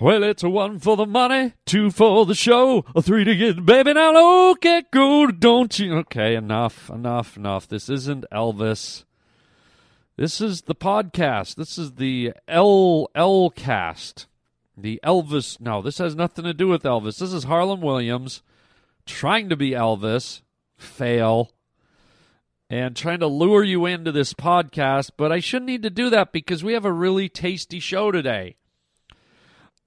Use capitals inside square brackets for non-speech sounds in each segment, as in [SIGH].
Well, it's a one for the money, two for the show, a three to get baby now. Look at good, don't you? Okay, enough, enough, enough. This isn't Elvis. This is the podcast. This is the L L cast. The Elvis. No, this has nothing to do with Elvis. This is Harland Williams trying to be Elvis, fail, and trying to lure you into this podcast. But I shouldn't need to do that because we have a really tasty show today.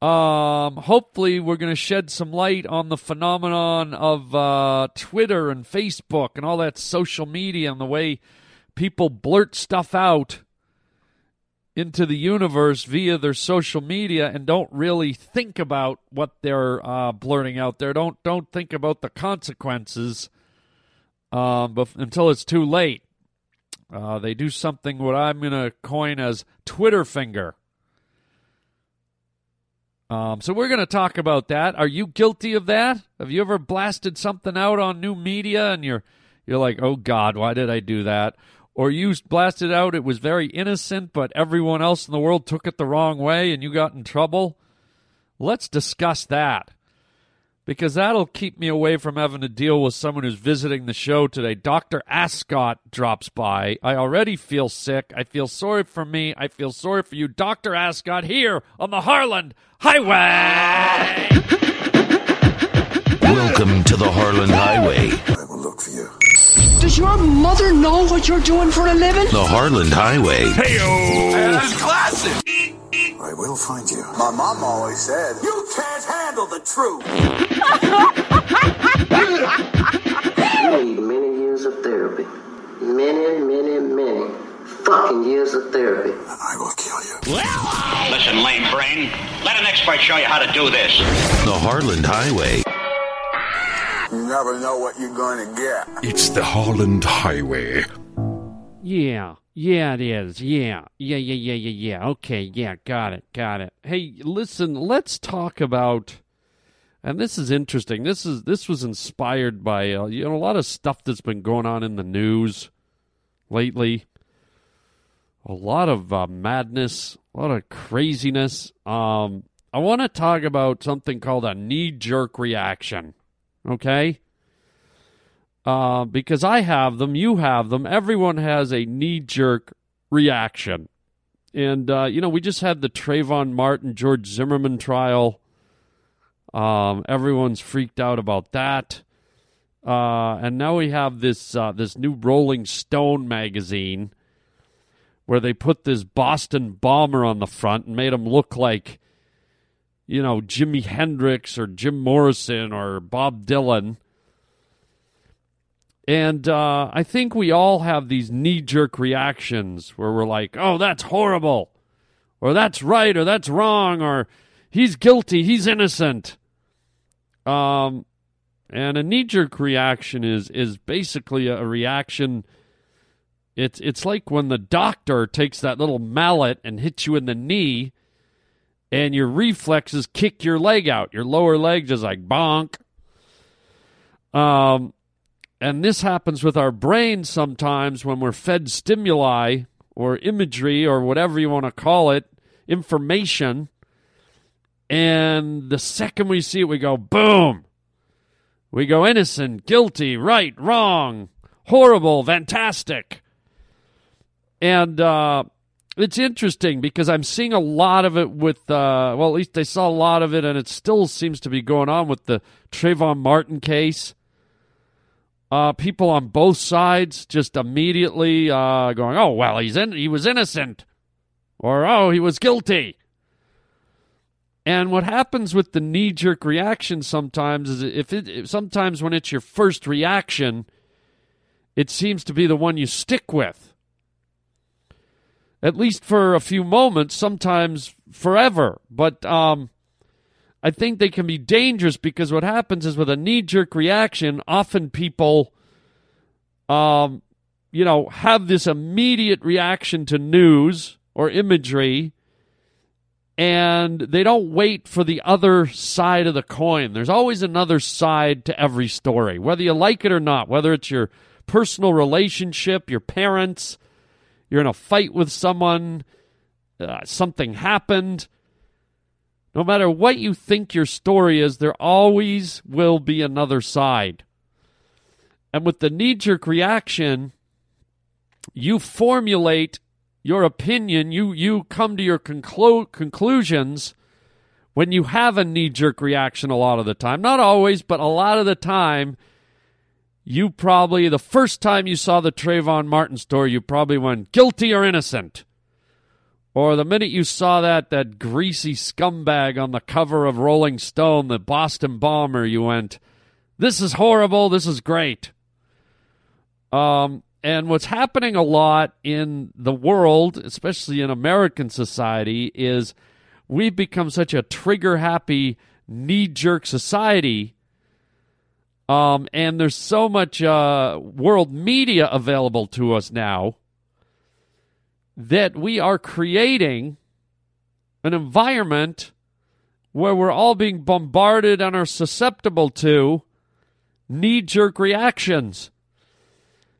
Um, hopefully, we're going to shed some light on the phenomenon of uh, Twitter and Facebook and all that social media and the way people blurt stuff out into the universe via their social media and don't really think about what they're uh, blurting out there. Don't don't think about the consequences um, but until it's too late. Uh, they do something what I'm going to coin as Twitter finger. Um, so we're going to talk about that. Are you guilty of that? Have you ever blasted something out on new media and you're you're like, "Oh God, why did I do that?" Or you blasted out it was very innocent, but everyone else in the world took it the wrong way and you got in trouble? Let's discuss that because that'll keep me away from having to deal with someone who's visiting the show today. Dr. Ascot drops by. I already feel sick. I feel sorry for me. I feel sorry for you. Dr. Ascot here on the Harland Highway. Welcome to the Harland Highway. I will look for you. Does your mother know what you're doing for a living? The Harland Highway. Hey, That's classic. I will find you. My mom always said, You can't handle the truth. You need many years of therapy. Many, many, many fucking years of therapy. I will kill you. Uh, listen, lame brain. Let an expert show you how to do this. The Harland Highway. You never know what you're going to get. It's the Holland Highway. Yeah, yeah, it is. Yeah, yeah, yeah, yeah, yeah, yeah. Okay, yeah, got it, got it. Hey, listen, let's talk about, and this is interesting. This is this was inspired by uh, you know a lot of stuff that's been going on in the news lately. A lot of uh, madness, a lot of craziness. Um, I want to talk about something called a knee jerk reaction. Okay uh, because I have them, you have them. Everyone has a knee jerk reaction. And, uh, you know, we just had the Trayvon Martin, George Zimmerman trial. Um, everyone's freaked out about that. Uh, and now we have this uh, this new Rolling Stone magazine where they put this Boston bomber on the front and made him look like, you know, Jimi Hendrix or Jim Morrison or Bob Dylan. And uh, I think we all have these knee jerk reactions where we're like, oh, that's horrible, or that's right, or that's wrong, or he's guilty, he's innocent. Um, and a knee jerk reaction is, is basically a reaction. It's, it's like when the doctor takes that little mallet and hits you in the knee, and your reflexes kick your leg out. Your lower leg just like bonk. Um, and this happens with our brain sometimes when we're fed stimuli or imagery or whatever you want to call it, information. And the second we see it, we go, boom. We go innocent, guilty, right, wrong, horrible, fantastic. And uh, it's interesting because I'm seeing a lot of it with, uh, well, at least I saw a lot of it, and it still seems to be going on with the Trayvon Martin case uh, people on both sides just immediately uh, going, "Oh well, he's in, he was innocent," or "Oh, he was guilty." And what happens with the knee jerk reaction sometimes is if it if sometimes when it's your first reaction, it seems to be the one you stick with. At least for a few moments, sometimes forever. But um, I think they can be dangerous because what happens is with a knee jerk reaction, often people, um, you know, have this immediate reaction to news or imagery and they don't wait for the other side of the coin. There's always another side to every story, whether you like it or not, whether it's your personal relationship, your parents, you're in a fight with someone, uh, something happened No matter what you think your story is, there always will be another side. And with the knee jerk reaction, you formulate your opinion, you, you come to your conclu- conclusions when you have a knee jerk reaction a lot of the time. Not always, but a lot of the time, you probably, the first time you saw the Trayvon Martin story, you probably went guilty or innocent. Or the minute you saw that that greasy scumbag on the cover of Rolling Stone, the Boston bomber, you went, "This is horrible. This is great." Um, and what's happening a lot in the world, especially in American society, is we've become such a trigger happy, knee jerk society. Um, and there's so much uh, world media available to us now that we are creating an environment where we're all being bombarded and are susceptible to knee jerk reactions.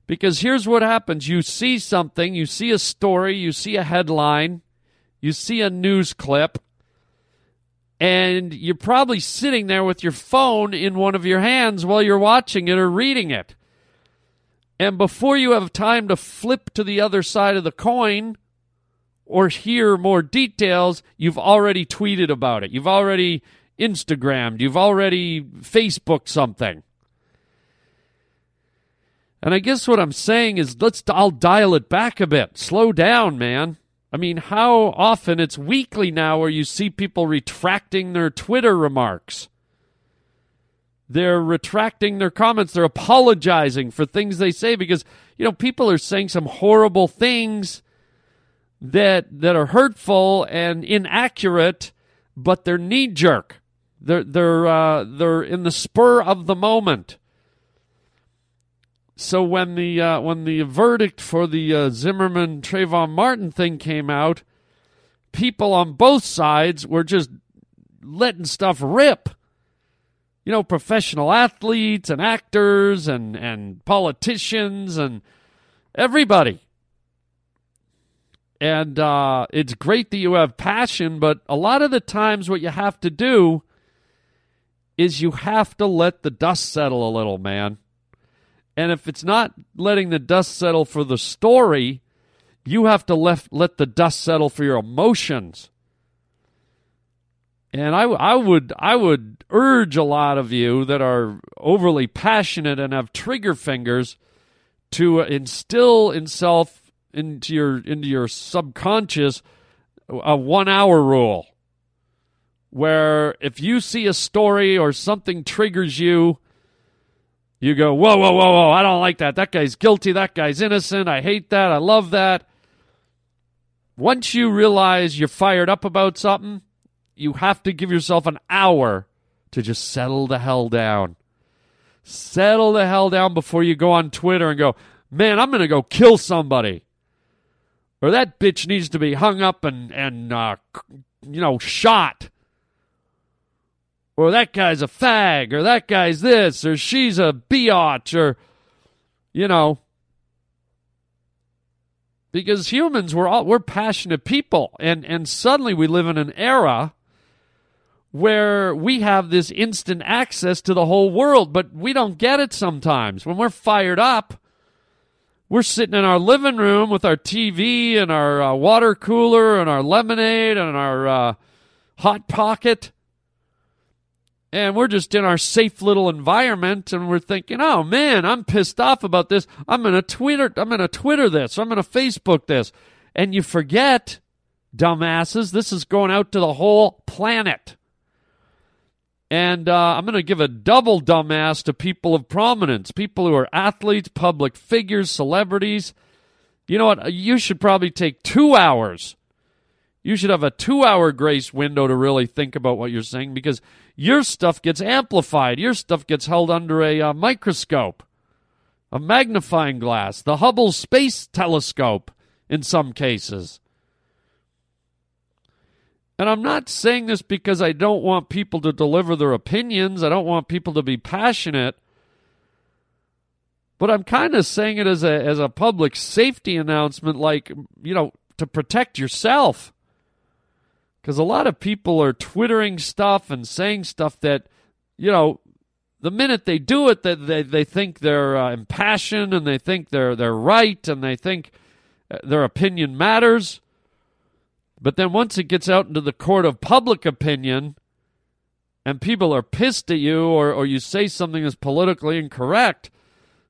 Because here's what happens you see something, you see a story, you see a headline, you see a news clip, and you're probably sitting there with your phone in one of your hands while you're watching it or reading it. And before you have time to flip to the other side of the coin or hear more details, you've already tweeted about it. You've already Instagrammed. You've already Facebooked something. And I guess what I'm saying is let's I'll dial it back a bit. Slow down, man. I mean, how often it's weekly now where you see people retracting their Twitter remarks. They're retracting their comments. They're apologizing for things they say because, you know, people are saying some horrible things that that are hurtful and inaccurate, but they're knee jerk. They're they're uh, they're in the spur of the moment. So when the uh, when the verdict for the uh, Zimmerman Trayvon Martin thing came out, people on both sides were just letting stuff rip you know, professional athletes and actors and, and politicians and everybody. And uh, it's great that you have passion, but a lot of the times, what you have to do is you have to let the dust settle a little, man. And if it's not letting the dust settle for the story, you have to let, let the dust settle for your emotions. And I, I would I would urge a lot of you that are overly passionate and have trigger fingers to uh, instill in self into your into your subconscious a one hour rule where if you see a story or something triggers you you go whoa whoa whoa whoa i don't like that that guy's guilty that guy's innocent i hate that i love that once you realize you're fired up about something you have to give yourself an hour to just settle the hell down. Settle the hell down before you go on Twitter and go, man, I'm going to go kill somebody. Or that bitch needs to be hung up and, and uh, you know, shot. Or that guy's a fag. Or that guy's this. Or she's a biatch. Or, you know, because humans we're all we're passionate people and and suddenly we live in an era where we have this instant access to the whole world, but we don't get it sometimes. When we're fired up, we're sitting in our living room with our TV and our uh, water cooler and our lemonade and our uh, hot pocket. And we're just in our safe little environment and we're thinking, oh man, I'm pissed off about this. I'm gonna Twitter I'm gonna Twitter this, I'm gonna Facebook this. And you forget, dumbasses, this is going out to the whole planet. And uh, I'm going to give a double dumbass to people of prominence, people who are athletes, public figures, celebrities. You know what? You should probably take two hours. You should have a two hour grace window to really think about what you're saying because your stuff gets amplified. Your stuff gets held under a uh, microscope, a magnifying glass, the Hubble Space Telescope in some cases. And I'm not saying this because I don't want people to deliver their opinions. I don't want people to be passionate. But I'm kind of saying it as a as a public safety announcement like, you know, to protect yourself. Because a lot of people are twittering stuff and saying stuff that, you know, the minute they do it, that they, they think they're uh, impassioned and they think they're they're right and they think uh, their opinion matters. But then once it gets out into the court of public opinion, and people are pissed at you, or or you say something that's politically incorrect,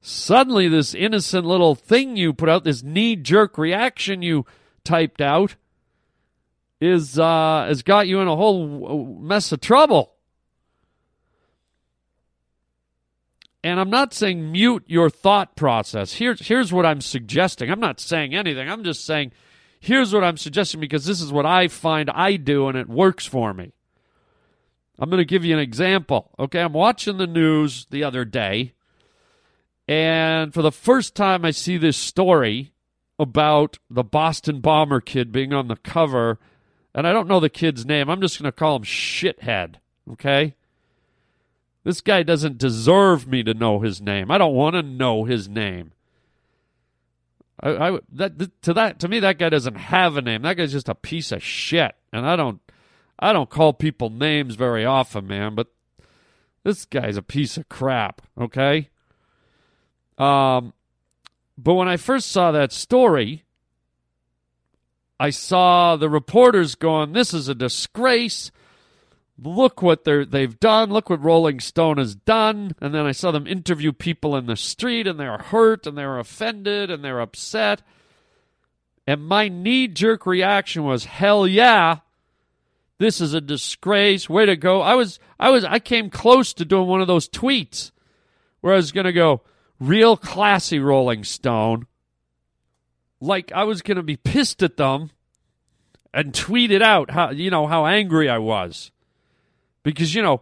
suddenly this innocent little thing you put out, this knee jerk reaction you typed out, is uh, has got you in a whole mess of trouble. And I'm not saying mute your thought process. Here's here's what I'm suggesting. I'm not saying anything. I'm just saying here's what I'm suggesting because this is what I find I do and it works for me. I'm going to give you an example. Okay, I'm watching the news the other day and for the first time I see this story about the Boston bomber kid being on the cover and I don't know the kid's name. I'm just going to call him shithead, okay? This guy doesn't deserve me to know his name. I don't want to know his name. I, I that to that to me that guy doesn't have a name. That guy's just a piece of shit, and I don't I don't call people names very often, man. But this guy's a piece of crap. Okay. Um, but when I first saw that story, I saw the reporters going, "This is a disgrace." look what they're, they've done. Look what Rolling Stone has done. And then I saw them interview people in the street, and they were hurt, and they were offended, and they're upset. And my knee jerk reaction was, hell yeah. This is a disgrace. Way to go. I was, I was, I came close to doing one of those tweets where I was going to go, real classy Rolling Stone. Like I was going to be pissed at them and tweet it out how, you know, how angry I was. Because, you know,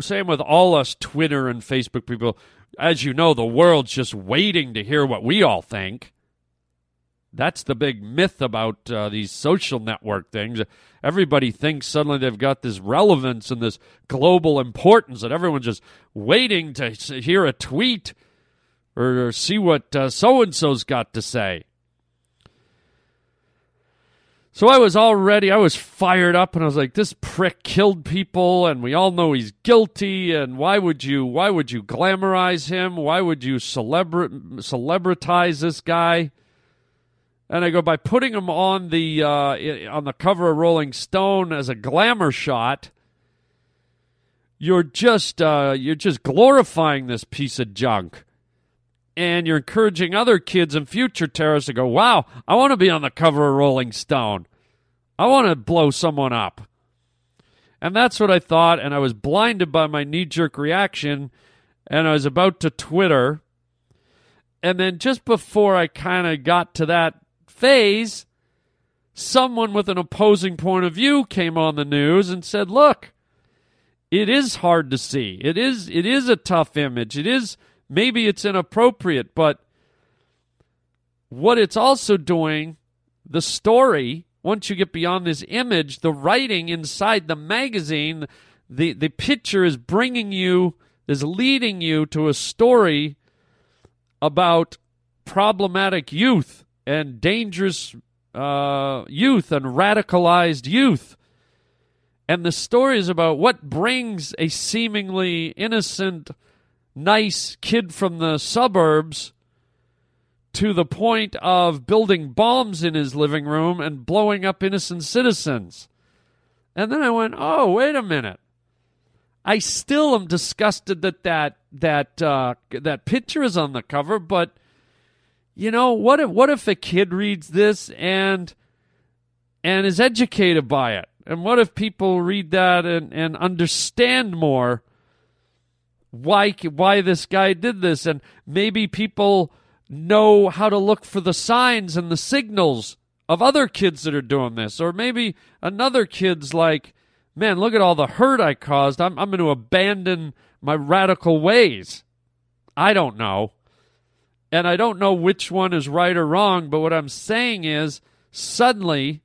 same with all us Twitter and Facebook people. As you know, the world's just waiting to hear what we all think. That's the big myth about uh, these social network things. Everybody thinks suddenly they've got this relevance and this global importance that everyone's just waiting to hear a tweet or, see what so and so's got to say. So I was already, I was fired up and I was like, this prick killed people and we all know he's guilty and why would you, why would you glamorize him? Why would you celebra- celebritize this guy? And I go, by putting him on the, uh, on the cover of Rolling Stone as a glamour shot, you're just, uh, you're just glorifying this piece of junk and you're encouraging other kids and future terrorists to go, wow, I want to be on the cover of Rolling Stone. I want to blow someone up. And that's what I thought, and I was blinded by my knee jerk reaction, and I was about to Twitter. And then just before I kind of got to that phase, someone with an opposing point of view came on the news and said, look, it is hard to see. It is it is a tough image. It is maybe it's inappropriate, but what it's also doing, the story, once you get beyond this image, the writing inside the magazine, the, the picture is bringing you, is leading you to a story about problematic youth and dangerous uh, youth and radicalized youth. And the story is about what brings a seemingly innocent nice kid from the suburbs to the point of building bombs in his living room and blowing up innocent citizens. And then I went, "Oh, wait a minute. I still am disgusted that that that uh, that picture is on the cover, but you know, what if what if a kid reads this and and is educated by it? And what if people read that and, and understand more why why this guy did this and maybe people know how to look for the signs and the signals of other kids that are doing this or maybe another kid's like man look at all the hurt i caused. I'm, I'm going to abandon my radical ways. I don't know. And i don't know which one is right or wrong but what i'm saying is suddenly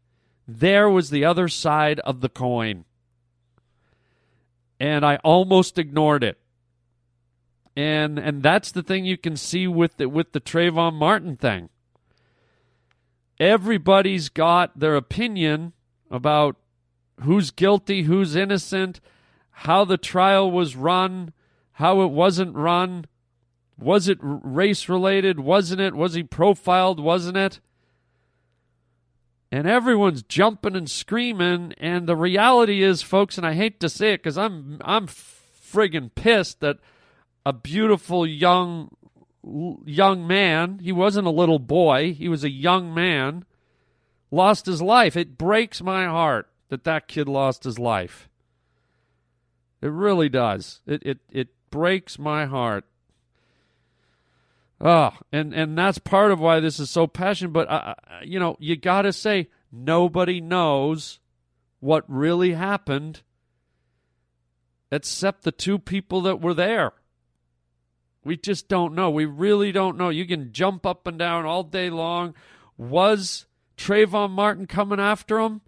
there was the other side of the coin. And i almost ignored it and and that's the thing you can see with the, with the Trayvon Martin thing. Everybody's got their opinion about who's guilty, who's innocent, how the trial was run, how it wasn't run. Was it race related? Wasn't it? Was he profiled? Wasn't it? And everyone's jumping and screaming. And the reality is, folks, and I hate to say it because I'm I'm friggin' pissed that a beautiful young young man, he wasn't a little boy, he was a young man, lost his life. It breaks my heart that that kid lost his life. It really does. It it it breaks my heart. Oh, and and that's part of why this is so passionate. But uh, uh you know, you got to say nobody knows what really happened, except the two people that were there. We just don't know. We really don't know. You can jump up and down all day long. Was Trayvon Martin coming after him?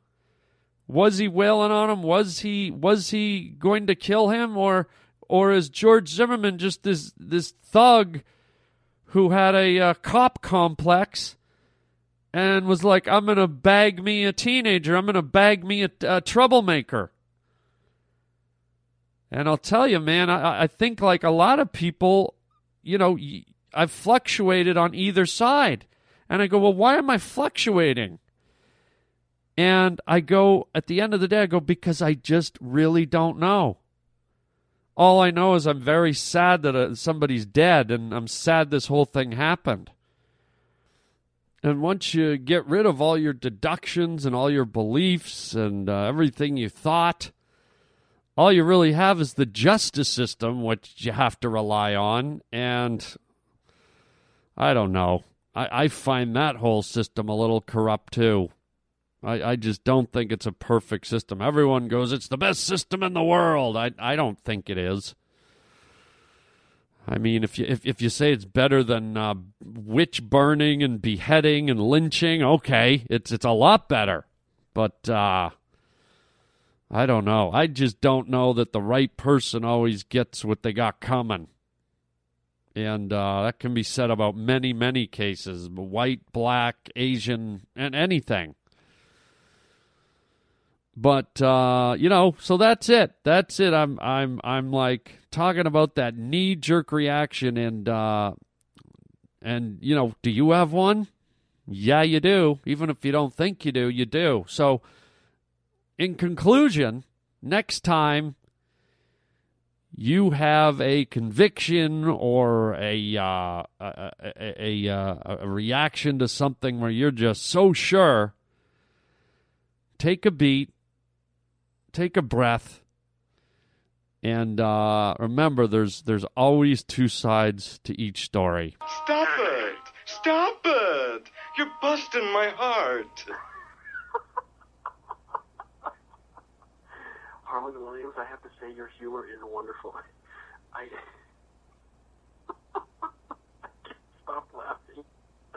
Was he wailing on him? Was he was he going to kill him, or or is George Zimmerman just this this thug who had a uh, cop complex and was like, "I'm gonna bag me a teenager. I'm gonna bag me a, a troublemaker." And I'll tell you, man, I, I think like a lot of people, you know, I've fluctuated on either side, and I go, "Well, why am I fluctuating?" And I go, at the end of the day, I go, because I just really don't know. All I know is I'm very sad that uh, somebody's dead, and I'm sad this whole thing happened. And once you get rid of all your deductions and all your beliefs and uh, everything you thought, all you really have is the justice system, which you have to rely on. And I don't know. I, I find that whole system a little corrupt too. I, I just don't think it's a perfect system. Everyone goes, it's the best system in the world. I, I don't think it is. I mean, if you if, if you say it's better than uh, witch burning and beheading and lynching, okay, it's it's a lot better. But uh, I don't know. I just don't know that the right person always gets what they got coming. And uh, that can be said about many, many cases white, black, Asian, and anything. But uh, you know, so that's it. That's it. I'm I'm I'm like talking about that knee jerk reaction and uh and you know, do you have one? Yeah, you do. Even if you don't think you do, you do. So in conclusion, next time you have a conviction or a uh, a, a, a, uh, a, reaction to something where you're just so sure, take a beat, take a breath, and uh, remember, there's there's always two sides to each story. Stop it! Stop it! You're busting my heart. Harland Williams, I have to say your humor is wonderful. I, [LAUGHS] I can't stop laughing.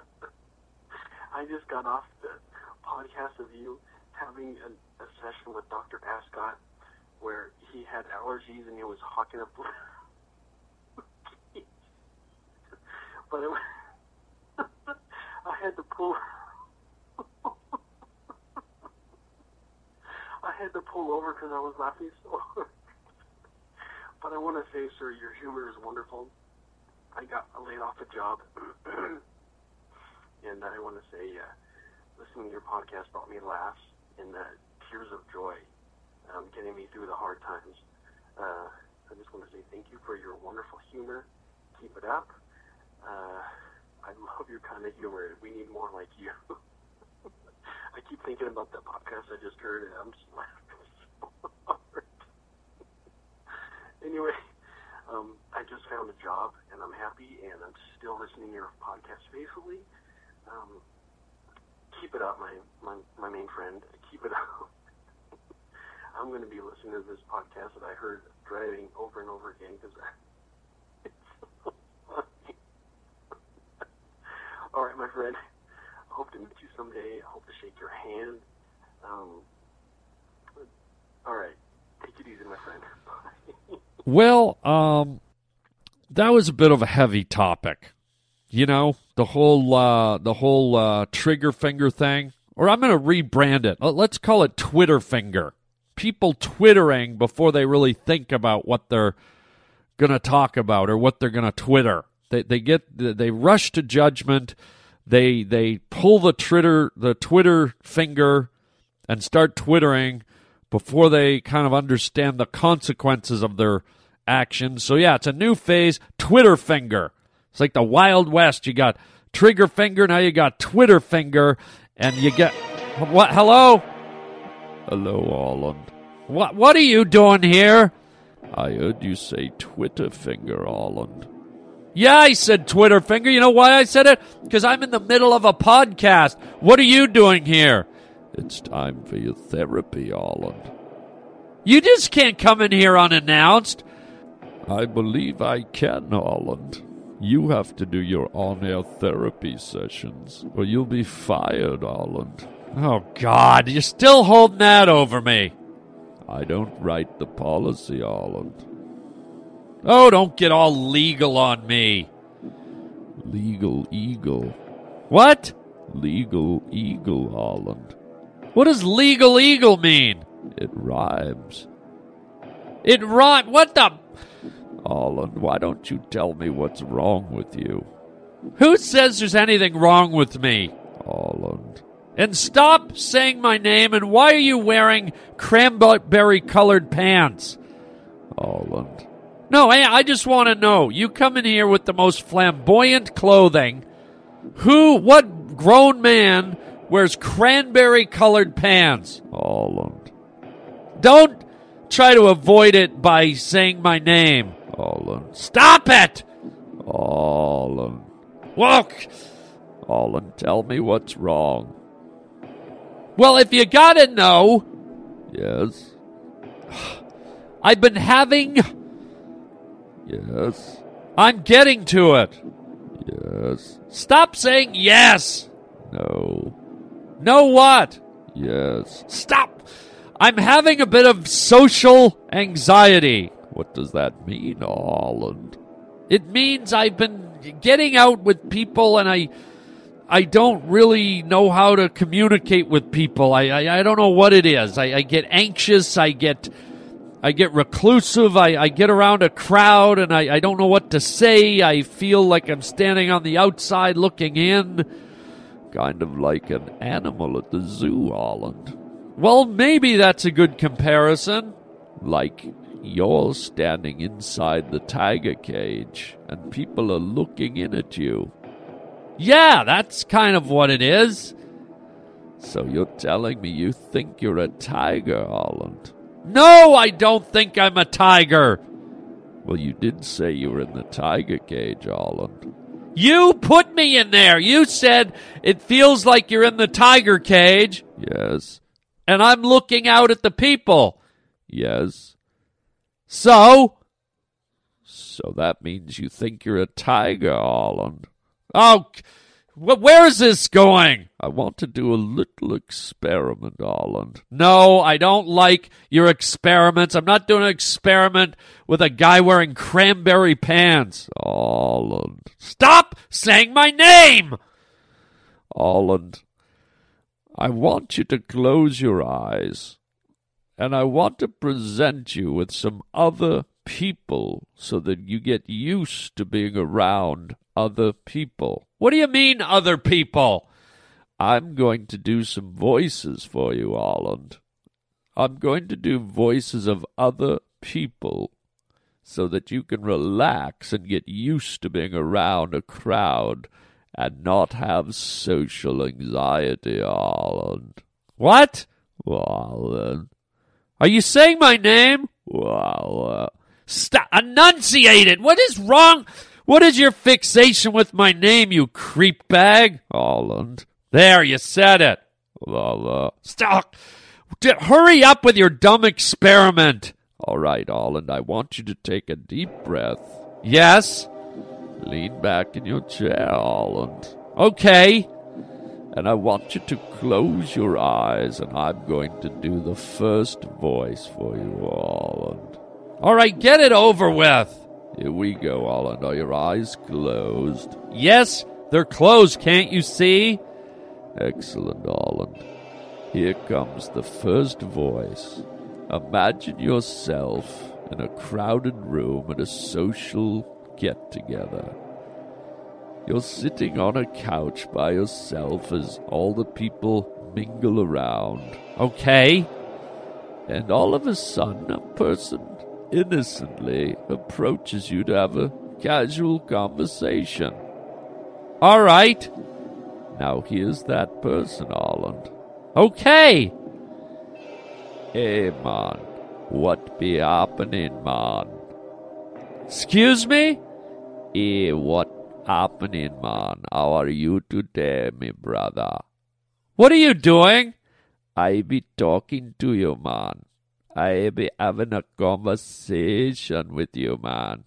[LAUGHS] I just got off the podcast of you having a, a session with Dr. Ascot where he had allergies and he was hawking up. [LAUGHS] but it, I had to pull. I had to pull over because I was laughing so hard. But I want to say, sir, your humor is wonderful. I got laid off a job, [CLEARS THROAT] and I want to say, uh, listening to your podcast brought me laughs and uh, tears of joy um, getting me through the hard times. Uh, I just want to say thank you for your wonderful humor. Keep it up. Uh, I love your kind of humor. We need more like you. [LAUGHS] I keep thinking about that podcast I just heard, and I'm just laughing so hard. anyway, um, I just found a job, and I'm happy, and I'm still listening to your podcast faithfully. Um, keep it up, my, my, my main friend. Keep it [LAUGHS] up. I'm going to be listening to this podcast that I heard driving over and over again because it's so funny. [LAUGHS] All right, my friend. Hope to meet you someday. I hope to shake your hand. Um, all right. Take it easy, my friend. [LAUGHS] Bye. well, um, that was a bit of a heavy topic. You know, the whole uh, the whole uh, trigger finger thing, or I'm going to rebrand it. Let's call it Twitter finger people twittering before they really think about what they're going to talk about or what they're going to twitter. They they get they rush to judgment. They they pull the Twitter the Twitter finger and start twittering before they kind of understand the consequences of their actions. So yeah, it's a new phase, Twitter finger. It's like the Wild West. You got trigger finger, now you got Twitter finger, and you get what? Hello, hello, Holland. What? What are you doing here? I heard you say Twitter finger, Holland. Yeah, I said Twitter finger. You know why I said it? Because I'm in the middle of a podcast. What are you doing here? It's time for your therapy, Holland. You just can't come in here unannounced. I believe I can, Holland. You have to do your on air therapy sessions, or you'll be fired, Holland. Oh, God, you're still holding that over me. I don't write the policy, Holland. Oh, don't get all legal on me. Legal eagle. What? Legal eagle, Holland. What does legal eagle mean? It rhymes. It rhymes. What the? Holland, why don't you tell me what's wrong with you? Who says there's anything wrong with me? Holland. And stop saying my name, and why are you wearing cranberry colored pants? Holland. No, hey, I just want to know. You come in here with the most flamboyant clothing. Who, what grown man wears cranberry colored pants? Holland. Don't try to avoid it by saying my name. Holland. Stop it! Holland. Walk! Holland, tell me what's wrong. Well, if you gotta know. Yes. I've been having. Yes. I'm getting to it. Yes. Stop saying yes. No. No what? Yes. Stop. I'm having a bit of social anxiety. What does that mean, Holland? It means I've been getting out with people and I I don't really know how to communicate with people. I I, I don't know what it is. I, I, get anxious. I get I get reclusive. I, I get around a crowd and I, I don't know what to say. I feel like I'm standing on the outside looking in, kind of like an animal at the zoo, Holland. Well, maybe that's a good comparison. Like you're standing inside the tiger cage and people are looking in at you. Yeah, that's kind of what it is. So you're telling me you think you're a tiger, Holland? No, I don't think I'm a tiger. Well, you did say you were in the tiger cage, Holland. You put me in there. You said it feels like you're in the tiger cage. Yes. And I'm looking out at the people. Yes. So? So that means you think you're a tiger, Holland. Oh, where is this going? I want to do a little experiment, Holland. No, I don't like your experiments. I'm not doing an experiment with a guy wearing cranberry pants. Holland. Stop saying my name! Holland. I want you to close your eyes, and I want to present you with some other people so that you get used to being around other people. What do you mean, other people? I'm going to do some voices for you, Arland. I'm going to do voices of other people so that you can relax and get used to being around a crowd and not have social anxiety, Arland. What? Then. Are you saying my name? Well, uh, stop. Enunciate it. What is wrong? What is your fixation with my name, you creep bag? Holland. There, you said it. La la. Stop. hurry up with your dumb experiment. All right, Holland, I want you to take a deep breath. Yes? Lean back in your chair, Holland. Okay. And I want you to close your eyes, and I'm going to do the first voice for you, Holland. All right, get it over with. Here we go, Holland. Are your eyes closed? Yes, they're closed. Can't you see? Excellent, Holland. Here comes the first voice. Imagine yourself in a crowded room at a social get together. You're sitting on a couch by yourself as all the people mingle around. Okay? And all of a sudden, a person innocently approaches you to have a casual conversation. All right. Now here's that person, Arland. Okay. Hey, man. What be happening, man? Excuse me? Hey, what happening, man? How are you today, me brother? What are you doing? I be talking to you, man. I be having a conversation with you, man.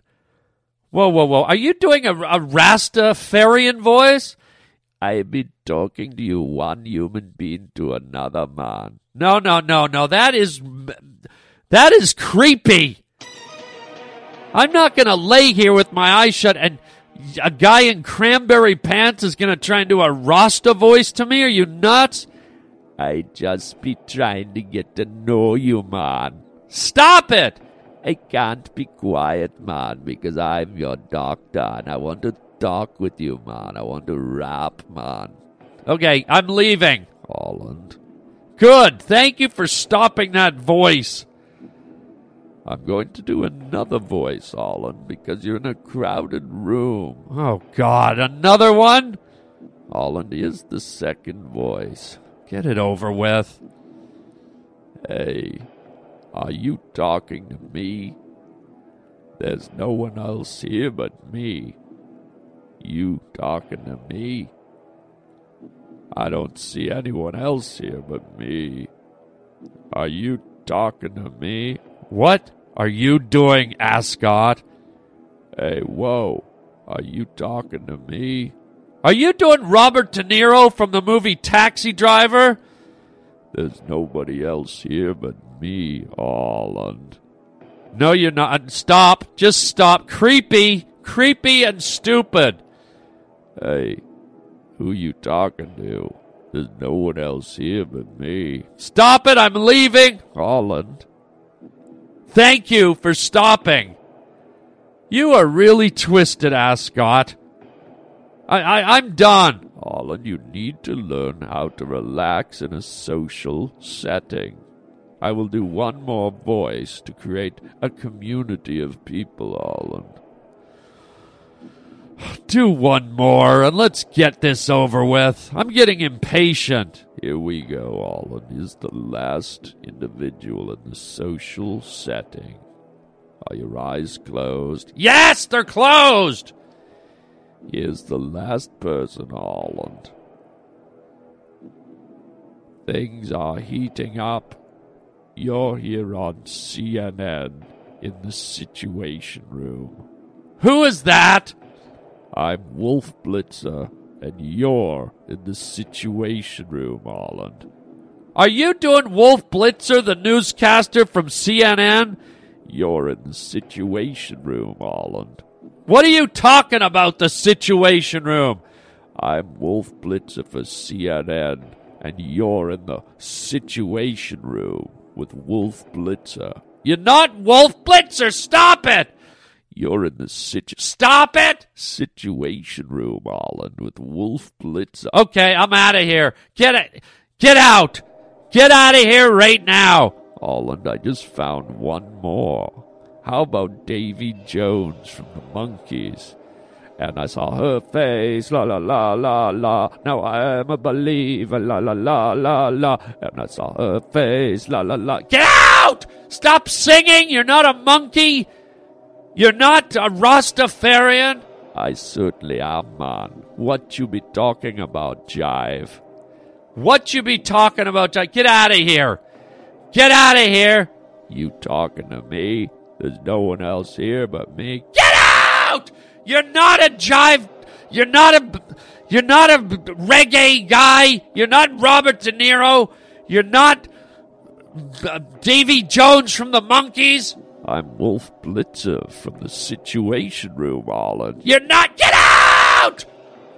Whoa, whoa, whoa. Are you doing a, a Rastafarian voice? I be talking to you, one human being to another man. No, no, no, no. That is. That is creepy. I'm not going to lay here with my eyes shut and a guy in cranberry pants is going to try and do a Rasta voice to me. Are you nuts? I just be trying to get to know you, man. Stop it! I can't be quiet, man, because I'm your doctor and I want to talk with you, man. I want to rap, man. Okay, I'm leaving. Holland. Good. Thank you for stopping that voice. I'm going to do another voice, Holland, because you're in a crowded room. Oh, God, another one? Holland is the second voice. Get it over with. Hey, are you talking to me? There's no one else here but me. You talking to me? I don't see anyone else here but me. Are you talking to me? What are you doing, Ascot? Hey, whoa. Are you talking to me? Are you doing Robert De Niro from the movie Taxi Driver? There's nobody else here but me, Holland. No, you're not. Stop. Just stop. Creepy. Creepy and stupid. Hey, who you talking to? There's no one else here but me. Stop it. I'm leaving. Holland. Thank you for stopping. You are really twisted, Ascot. I, I, I'm done. Holland, you need to learn how to relax in a social setting. I will do one more voice to create a community of people, Holland. Do one more and let's get this over with. I'm getting impatient. Here we go, Holland is the last individual in the social setting. Are your eyes closed? Yes, they're closed! Here's the last person, Holland. Things are heating up. You're here on CNN in the Situation Room. Who is that? I'm Wolf Blitzer, and you're in the Situation Room, Holland. Are you doing Wolf Blitzer, the newscaster from CNN? You're in the Situation Room, Holland. What are you talking about, the Situation Room? I'm Wolf Blitzer for CNN, and you're in the Situation Room with Wolf Blitzer. You're not Wolf Blitzer! Stop it! You're in the situ- Stop it! Situation Room, Holland, with Wolf Blitzer. Okay, I'm out of here. Get it! Get out! Get out of here right now! Holland, I just found one more. How about Davy Jones from the Monkees? And I saw her face, la la la la la. Now I am a believer, la la la la la. And I saw her face, la la la. Get out! Stop singing! You're not a monkey! You're not a Rastafarian? I certainly am, man. What you be talking about, Jive? What you be talking about, Jive? Get out of here! Get out of here! You talking to me? There's no one else here but me. Get out! You're not a jive. You're not a. You're not a reggae guy. You're not Robert De Niro. You're not uh, Davy Jones from the Monkees. I'm Wolf Blitzer from the Situation Room, Holland. You're not. Get out!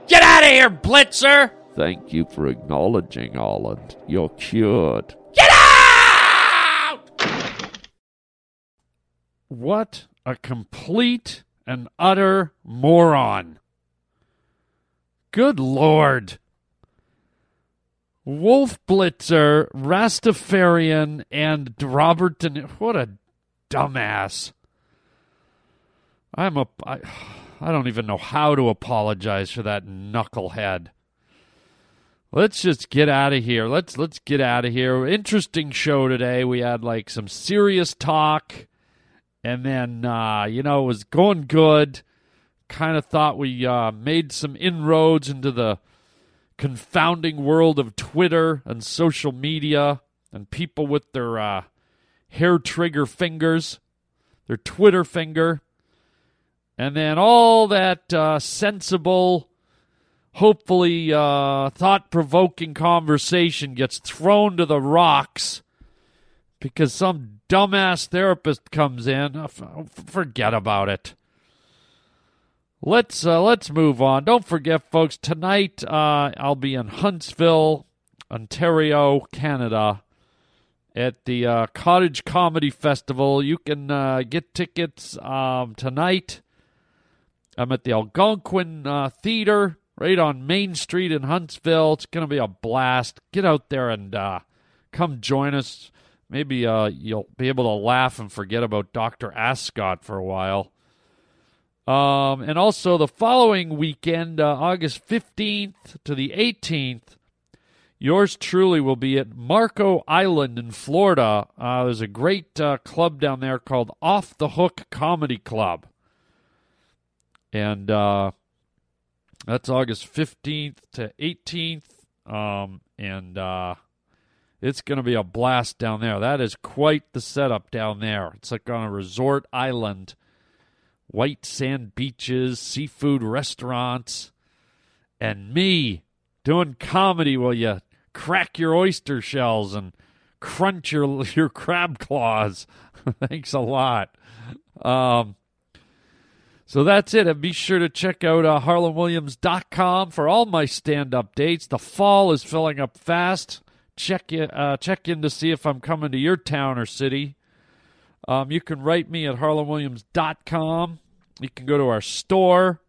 Get out of here, Blitzer! Thank you for acknowledging, Holland. You're cured. Get out! What a complete and utter moron. Good Lord. Wolf Blitzer, Rastafarian, and Robert De Niro. What a dumbass. I'm a. I, I don't even know how to apologize for that knucklehead. Let's just get out of here. Let's let's get out of here. Interesting show today. We had like some serious talk, and then uh, you know it was going good. Kind of thought we uh, made some inroads into the confounding world of Twitter and social media and people with their uh, hair trigger fingers, their Twitter finger, and then all that uh, sensible, hopefully uh, thought provoking conversation gets thrown to the rocks because some dumbass therapist comes in. Uh, forget about it. Let's uh, let's move on. Don't forget, folks. Tonight uh, I'll be in Huntsville, Ontario, Canada, at the uh, Cottage Comedy Festival. You can uh, get tickets um, tonight. I'm at the Algonquin uh, Theater right on Main Street in Huntsville. It's going to be a blast. Get out there and come join us. Maybe you'll be able to laugh and forget about Dr. Ascot for a while. Um, and also the following weekend, uh, August 15th to the 18th, yours truly will be at Marco Island in Florida. Uh, there's a great uh, club down there called Off the Hook Comedy Club. And uh, that's August 15th to 18th. Um, and uh, it's going to be a blast down there. That is quite the setup down there. It's like on a resort island white sand beaches, seafood restaurants, and me doing comedy while you crack your oyster shells and crunch your [LAUGHS] your crab claws. [LAUGHS] Thanks a lot. Um, so that's it. And be sure to check out uh, harlandwilliams.com for all my stand up dates. The fall is filling up fast. Check, uh, check in to see if I'm coming to your town or city. Um, you can write me at harlandwilliams.com. You can go to our store,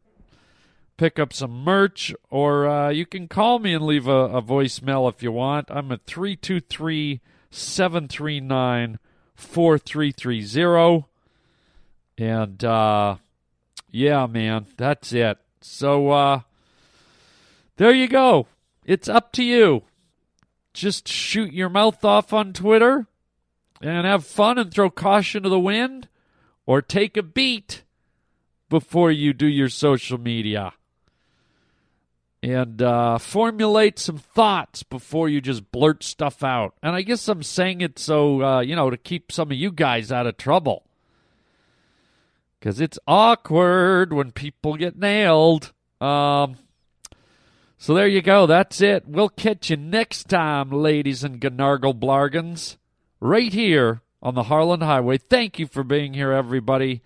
pick up some merch, or uh, you can call me and leave a, a voicemail if you want. I'm at 323 739 4330. And uh, yeah, man, that's it. So uh, there you go. It's up to you. Just shoot your mouth off on Twitter and have fun and throw caution to the wind, or take a beat before you do your social media. And uh, formulate some thoughts before you just blurt stuff out. And I guess I'm saying it so, uh, you know, to keep some of you guys out of trouble. Because it's awkward when people get nailed. Um, so there you go. That's it. We'll catch you next time, ladies and Gnargle Blargans right here on the Harland Highway. Thank you for being here, everybody.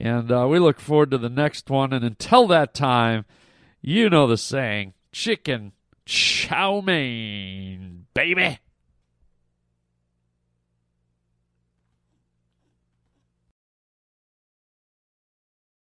And uh, we look forward to the next one. And until that time, you know the saying chicken chow mein, baby.